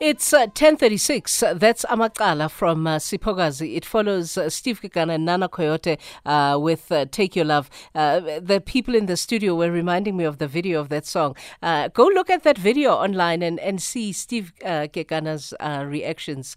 It's uh, 1036. Uh, that's Amakala from uh, Sipogazi. It follows uh, Steve Kekana and Nana Coyote uh, with uh, Take Your Love. Uh, the people in the studio were reminding me of the video of that song. Uh, go look at that video online and, and see Steve uh, reactions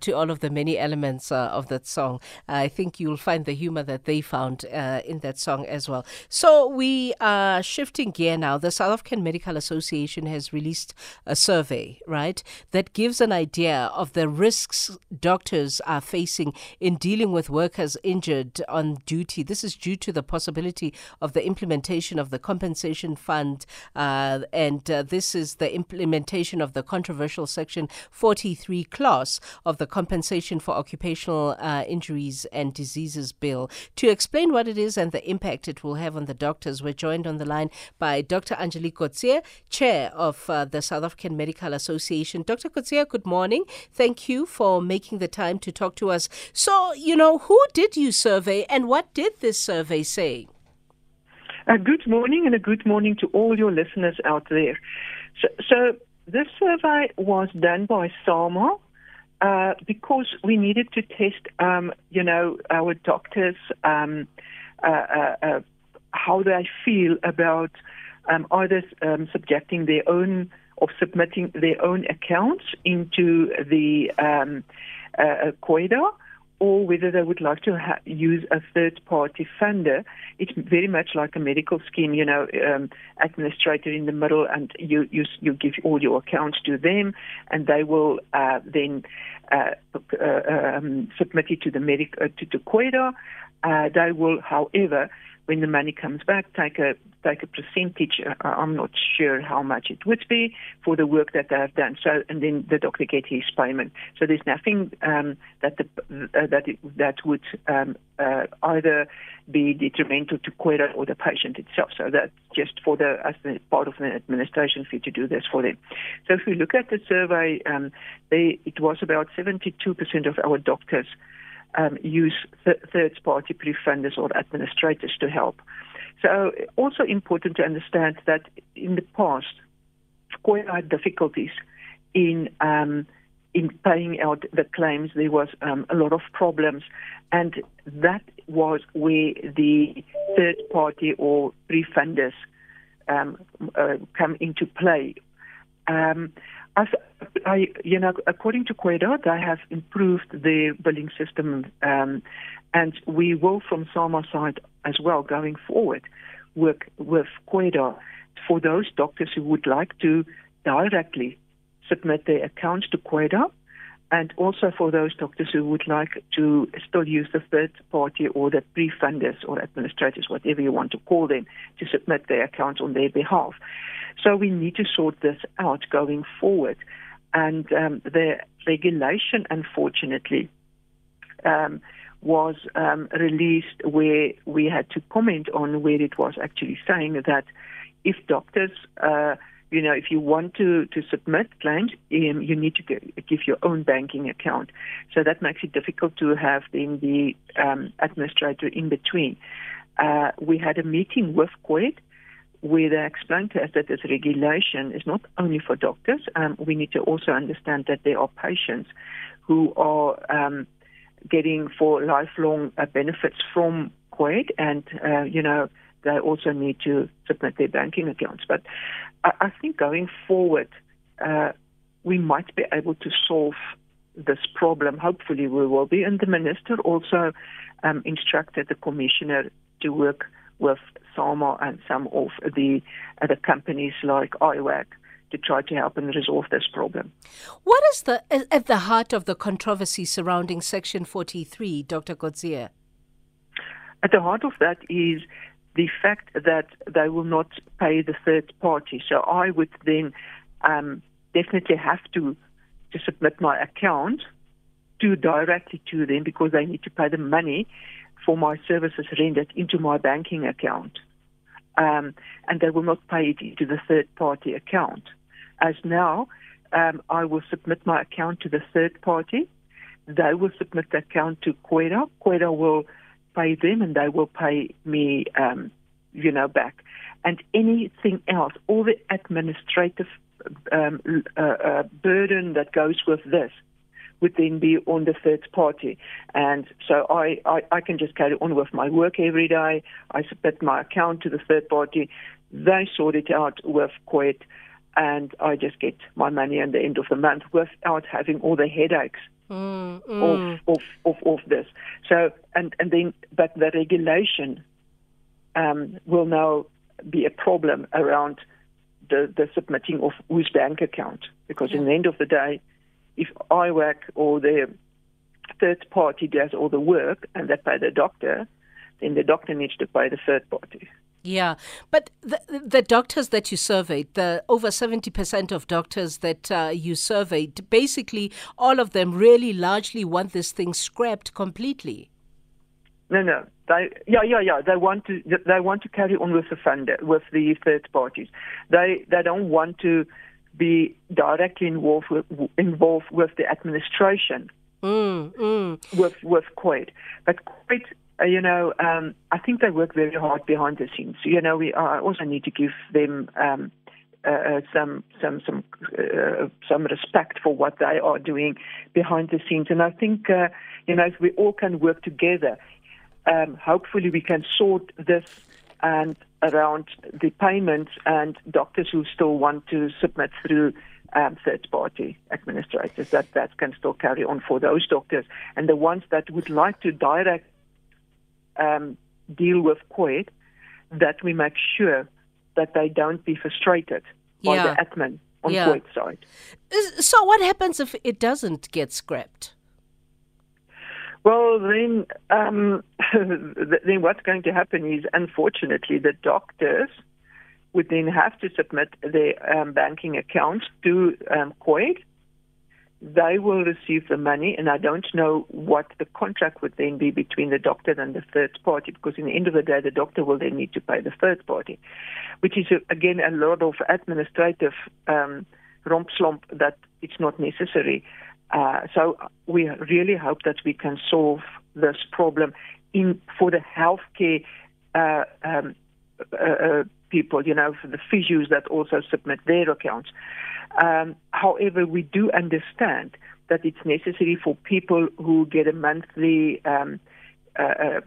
to all of the many elements of that song. I think you'll find the humor that they found in that song as well. So we are shifting gear now. The South African Medical Association has released a survey, right? That that gives an idea of the risks doctors are facing in dealing with workers injured on duty. This is due to the possibility of the implementation of the compensation fund, uh, and uh, this is the implementation of the controversial Section 43 clause of the Compensation for Occupational uh, Injuries and Diseases Bill. To explain what it is and the impact it will have on the doctors, we're joined on the line by Dr. Angelique Coetzee, Chair of uh, the South African Medical Association. Dr. Coetzee, good morning. Thank you for making the time to talk to us. So, you know, who did you survey and what did this survey say? A good morning and a good morning to all your listeners out there. So, so this survey was done by SAMA uh, because we needed to test, um, you know, our doctors, um, uh, uh, uh how they feel about um, either um, subjecting their own of submitting their own accounts into the um, uh, or whether they would like to ha- use a third party funder. It's very much like a medical scheme, you know, um, administrator in the middle, and you, you, you give all your accounts to them, and they will uh, then uh, uh, um, submit it to the medic uh, to, to COIDA. Uh, they will, however, when the money comes back, take a take a percentage. Uh, I'm not sure how much it would be for the work that they have done. So, and then the doctor gets his payment. So there's nothing um, that the uh, that it, that would um, uh, either be detrimental to COIDA or the patient itself. So that's just for the as the part of the administration fee to do this for them. So if we look at the survey, um, they, it was about 72% of our doctors um, use th- third party pre-funders or administrators to help. So, also important to understand that in the past, quite had difficulties in um, in paying out the claims. There was um, a lot of problems, and that was where the third party or pre-funders um, uh, come into play. Um, as I, you know, according to COIDA, they have improved the billing system, um, and we will, from SAMA side as well, going forward, work with COIDA for those doctors who would like to directly submit their accounts to COIDA, and also for those doctors who would like to still use the third party or the pre-funders or administrators, whatever you want to call them, to submit their accounts on their behalf. So we need to sort this out going forward. And um, the regulation, unfortunately, um, was um, released where we had to comment on where it was actually saying that if doctors, uh, you know, if you want to, to submit claims, um, you need to give your own banking account. So that makes it difficult to have then the um, administrator in between. Uh, we had a meeting with COID where they explained to us that this regulation is not only for doctors. Um, we need to also understand that there are patients who are um, getting for lifelong uh, benefits from COID, and uh, you know they also need to submit their banking accounts. But I, I think going forward, uh, we might be able to solve this problem. Hopefully, we will be. And the minister also um, instructed the commissioner to work with SAMA and some of the other companies like IWAC to try to help and resolve this problem. What is the at the heart of the controversy surrounding Section 43, Dr. Coetzee? At the heart of that is the fact that they will not pay the third party. So I would then um, definitely have to to submit my account to directly to them because they need to pay the money for my services rendered into my banking account. Um, and they will not pay it into the third party account. As now, um, I will submit my account to the third party. They will submit the account to COIDA. COIDA will pay them and they will pay me, um, you know, back. And anything else, all the administrative um, uh, uh, burden that goes with this would then be on the third party. And so I, I, I can just carry on with my work every day. I submit my account to the third party. They sort it out with COID, and I just get my money at the end of the month without having all the headaches mm, mm. Of, of, of, of this. So, and, and then, but the regulation um, will now be a problem around the, the submitting of whose bank account. Because Yeah. in the end of the day, if IWAC or the third party does all the work and they pay the doctor, then the doctor needs to pay the third party. Yeah, but the, the doctors that you surveyed, the over 70% of doctors that uh, you surveyed, basically all of them really largely want this thing scrapped completely. No, no. They, yeah, yeah, yeah. They want to. They want to carry on with the funder, with the third parties. They, they don't want to be directly involved with, involved with the administration Mm, mm. with with Quaid. But Quaid, uh, you know, um, I think they work very hard behind the scenes. You know, we I also need to give them um, uh, uh, some some some uh, some respect for what they are doing behind the scenes. And I think, uh, you know, if we all can work together, um, hopefully we can sort this and around the payments and doctors who still want to submit through um, third party administrators that that can still carry on for those doctors and the ones that would like to direct um, deal with COID that we make sure that they don't be frustrated by Yeah. the admin on Yeah. Side. So, what happens if it doesn't get scrapped? Well, then, um, then what's going to happen is, unfortunately, the doctors would then have to submit their um, banking accounts to um, COID. They will receive the money, and I don't know what the contract would then be between the doctor and the third party, because in the end of the day, the doctor will then need to pay the third party, which is, again, a lot of administrative um, romp slump that it's not necessary. Uh, so we really hope that we can solve this problem in for the healthcare uh, um, uh, uh, people, you know, for the physios that also submit their accounts. Um, however, we do understand that it's necessary for people who get a monthly um, uh, uh,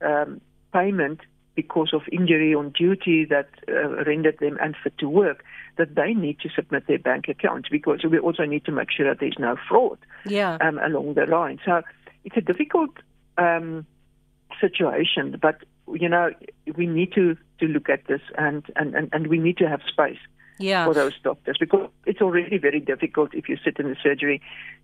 um, payment because of injury on duty that uh, rendered them unfit to work, that they need to submit their bank accounts because we also need to make sure that there's no fraud Yeah. um, along the line. So it's a difficult um, situation, but you know we need to, to look at this and, and, and, and we need to have space Yeah. for those doctors because it's already very difficult if you sit in the surgery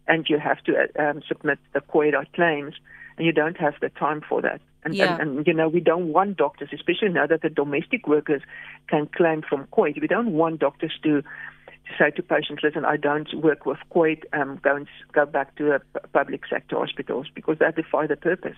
and you have to uh, um, submit the COIDA claims and you don't have the time for that. And, Yeah. and, and you know we don't want doctors, especially now that the domestic workers can claim from COID. We don't want doctors to to say to patients, "Listen, I don't work with COID. Um, go and go back to a p- public sector hospitals because that defy the purpose."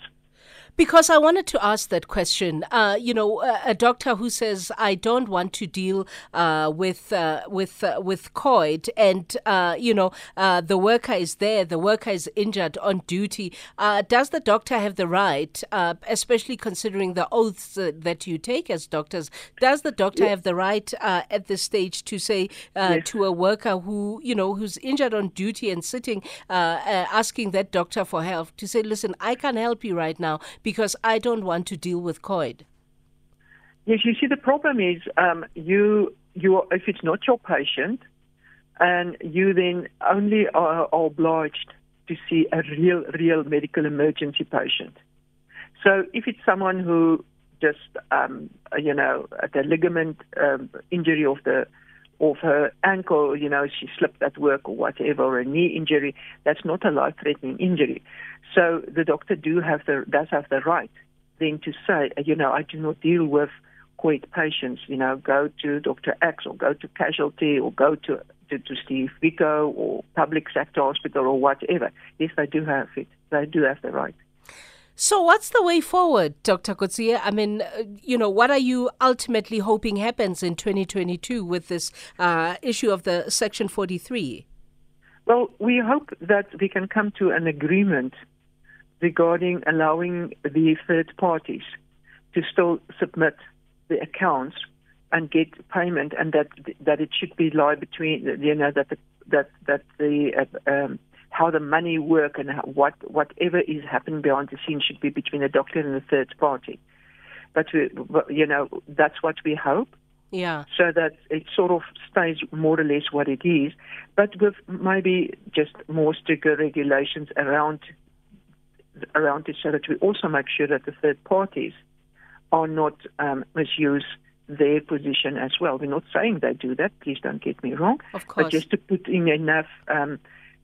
Because I wanted to ask that question. Uh, you know, a, a doctor who says I don't want to deal uh, with uh, with uh, with COID, and uh, you know uh, the worker is there, the worker is injured on duty. Uh, does the doctor have the right, uh, especially considering the oaths that you take as doctors? Does the doctor have the right uh, at this stage to say uh, Yes. to a worker who you know who's injured on duty and sitting uh, uh, asking that doctor for help to say, listen, I can't help you right now because I don't want to deal with COID. Yes, you see, the problem is um, you you if it's not your patient, and you then only are, are obliged to see a real real medical emergency patient. So if it's someone who just um, you know the ligament um, injury of the of her ankle, you know, she slipped at work or whatever, or a knee injury, that's not a life-threatening injury. So the doctor do have the does have the right then to say, you know, I do not deal with COID patients. You know, go to Dr. X or go to casualty or go to to, to Steve Biko or public sector hospital or whatever. Yes, they do have it. They do have the right. So, what's the way forward, Dr. Coetzee? I mean, uh, you know, what are you ultimately hoping happens in 2022 with this uh, issue of the Section 43? Well, we hope that we can come to an agreement regarding allowing the third parties to still submit the accounts and get payment, and that that it should be lie between you know that the, that that the uh, um, how the money work and what whatever is happening behind the scenes should be between the doctor and the third party. But we, you know that's what we hope. Yeah. So that it sort of stays more or less what it is, but with maybe just more stricter regulations around around it, so that we also make sure that the third parties are not um, misuse their position as well. We're not saying they do that. Please don't get me wrong. Of course. But just to put in enough um,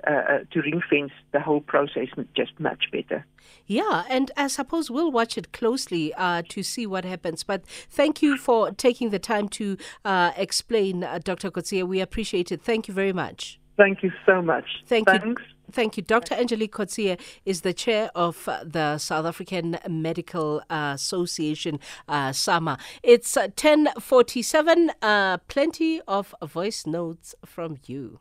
uh, uh, to ring fence the whole process just much better. Yeah, and I suppose we'll watch it closely uh, to see what happens. But thank you for taking the time to uh, explain, uh, Dr. Coetzee. We appreciate it. Thank you very much. Thank you so much. Thank Thanks. you. Thank you. Dr. Angelique Coetzee is the chair of uh, the South African Medical Association, uh, SAMA. It's 1047. Uh, plenty of voice notes from you.